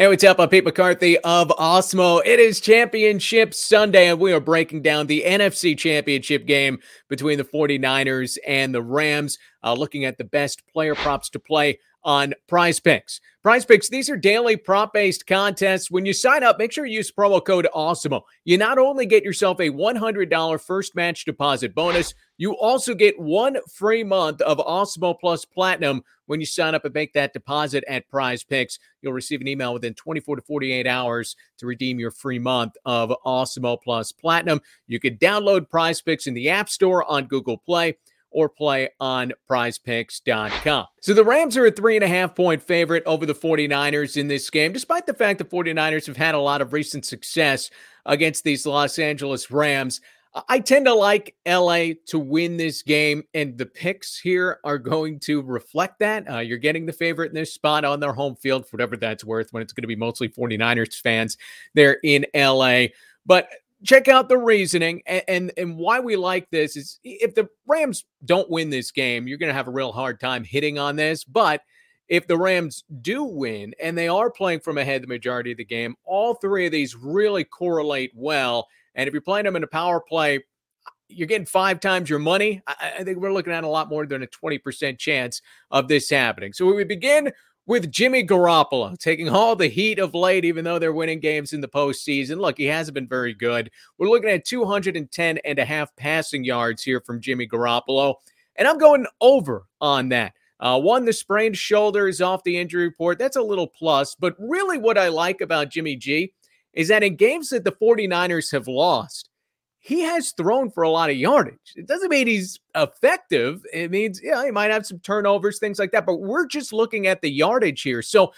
Hey, what's up? I'm Pete McCarthy of Awesemo. It is Championship Sunday, and we are breaking down the NFC Championship game between the 49ers and the Rams, uh, looking at the best player props to play on prize picks. Prize picks, these are daily prop based contests. When you sign up, make sure you use promo code AWESEMO. You not only get yourself a $100 first match deposit bonus, you also get one free month of Awesemo Plus Platinum when you sign up and make that deposit at Prize Picks. You'll receive an email within 24 to 48 hours to redeem your free month of Awesemo Plus Platinum. You can download Prize Picks in the App Store on Google Play or play on prizepicks.com. So the Rams are a three and a half point favorite over the 49ers in this game, despite the fact the 49ers have had a lot of recent success against these Los Angeles Rams. I tend to like LA to win this game, and the picks here are going to reflect that. Uh, you're getting the favorite in this spot on their home field, whatever that's worth, when it's going to be mostly 49ers fans there in LA. But check out the reasoning and, and, and why we like this is if the Rams don't win this game, you're going to have a real hard time hitting on this. But if the Rams do win and they are playing from ahead the majority of the game, all three of these really correlate well. And if you're playing them in a power play, you're getting five times your money. I, I think we're looking at a lot more than a 20% chance of this happening. So we begin with Jimmy Garoppolo taking all the heat of late, even though they're winning games in the postseason. Look, he hasn't been very good. We're looking at 210 and a half passing yards here from Jimmy Garoppolo, and I'm going over on that. Uh, one, the sprained shoulder is off the injury report. That's a little plus. But really, what I like about Jimmy G is that in games that the 49ers have lost, he has thrown for a lot of yardage. It doesn't mean he's effective. It means, yeah, he might have some turnovers, things like that. But we're just looking at the yardage here. So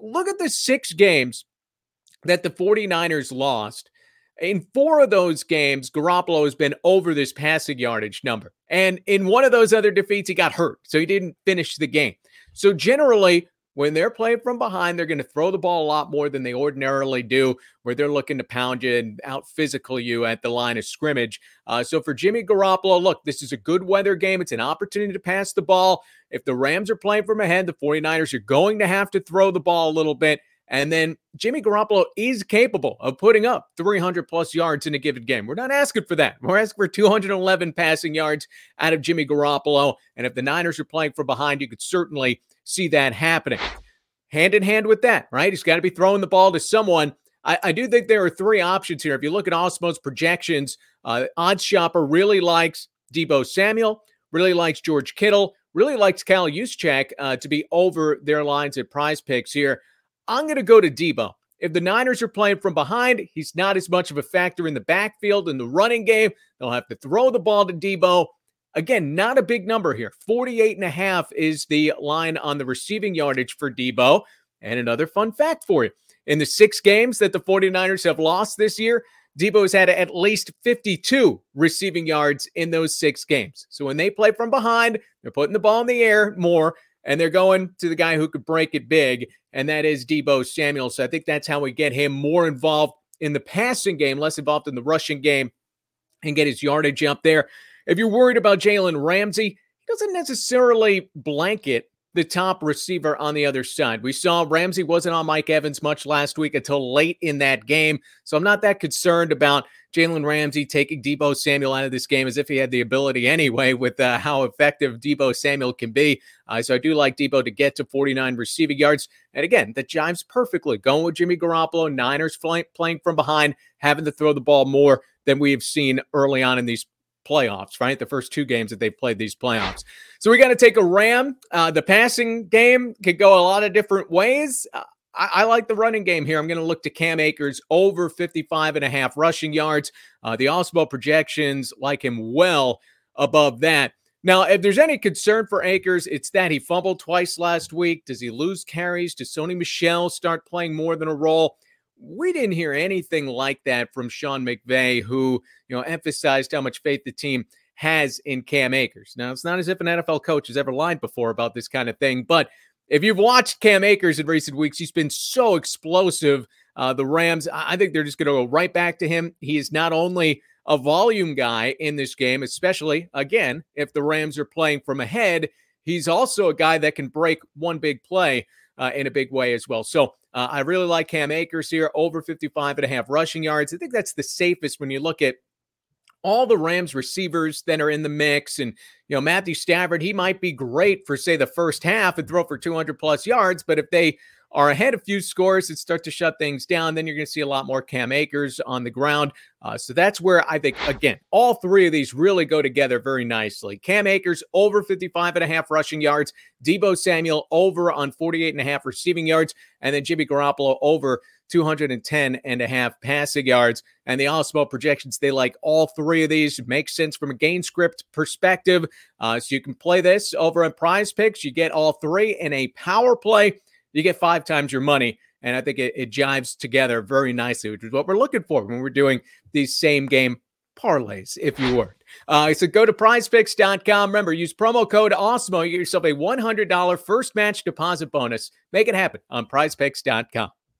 look at the six games that the 49ers lost. In four of those games, Garoppolo has been over this passing yardage number. And in one of those other defeats, he got hurt. So he didn't finish the game. So generally, when they're playing from behind, they're going to throw the ball a lot more than they ordinarily do, where they're looking to pound you and out physical you at the line of scrimmage. Uh, so for Jimmy Garoppolo, look, this is a good weather game. It's an opportunity to pass the ball. If the Rams are playing from ahead, the 49ers are going to have to throw the ball a little bit. And then Jimmy Garoppolo is capable of putting up 300 plus yards in a given game. We're not asking for that. We're asking for 211 passing yards out of Jimmy Garoppolo. And if the Niners are playing from behind, you could certainly see that happening. Hand in hand with that, right? He's got to be throwing the ball to someone. I, I, do think there are three options here. If you look at Awesemo's projections, uh, Odds Shopper really likes Deebo Samuel, really likes George Kittle, really likes Cal Juszczyk uh, to be over their lines at prize picks here. I'm going to go to Deebo. If the Niners are playing from behind, he's not as much of a factor in the backfield in the running game. They'll have to throw the ball to Deebo. Again, not a big number here. 48 and a half is the line on the receiving yardage for Deebo. And another fun fact for you. In the six games that the 49ers have lost this year, Deebo has had at least 52 receiving yards in those six games. So when they play from behind, they're putting the ball in the air more and they're going to the guy who could break it big, and that is Deebo Samuel. So I think that's how we get him more involved in the passing game, less involved in the rushing game, and get his yardage up there. If you're worried about Jalen Ramsey, he doesn't necessarily blanket the top receiver on the other side. We saw Ramsey wasn't on Mike Evans much last week until late in that game. So I'm not that concerned about Jalen Ramsey taking Deebo Samuel out of this game as if he had the ability anyway with uh, how effective Deebo Samuel can be. Uh, so I do like Deebo to get to 49 receiving yards. And again, that jives perfectly. Going with Jimmy Garoppolo, Niners playing from behind, having to throw the ball more than we have seen early on in these playoffs, right? The first two games that they've played these playoffs. So we got to take a Ram. Uh, the passing game could go a lot of different ways. Uh, I, I, like the running game here. I'm going to look to Cam Akers over 55 and a half rushing yards. Uh, the Awesemo projections like him well above that. Now, if there's any concern for Akers, it's that he fumbled twice last week. Does he lose carries? Does Sony Michel start playing more than a role? We didn't hear anything like that from Sean McVay, who you know emphasized how much faith the team has in Cam Akers. Now, it's not as if an NFL coach has ever lied before about this kind of thing, but if you've watched Cam Akers in recent weeks, he's been so explosive. Uh, the Rams, I think they're just going to go right back to him. He is not only a volume guy in this game, especially again if the Rams are playing from ahead. He's also a guy that can break one big play. Uh, in a big way as well. So uh, I really like Cam Akers here, over 55 and a half rushing yards. I think that's the safest when you look at all the Rams receivers that are in the mix. And, you know, Matthew Stafford, he might be great for, say, the first half and throw for 200 plus yards. But if they are ahead a few scores that start to shut things down, then you're going to see a lot more Cam Akers on the ground. Uh, so that's where I think, again, all three of these really go together very nicely. Cam Akers over 55 and a half rushing yards, Deebo Samuel over on 48 and a half receiving yards, and then Jimmy Garoppolo over 210 and a half passing yards. And the Awesemo projections, they like all three of these. It makes sense from a game script perspective. Uh, so you can play this over on prize picks. You get all three in a power play you get five times your money. And I think it, it jives together very nicely, which is what we're looking for when we're doing these same game parlays, if you would. Uh, so go to prizepicks.com. Remember, use promo code AWESEMO. You get yourself a $100 first match deposit bonus. Make it happen on prizepicks.com.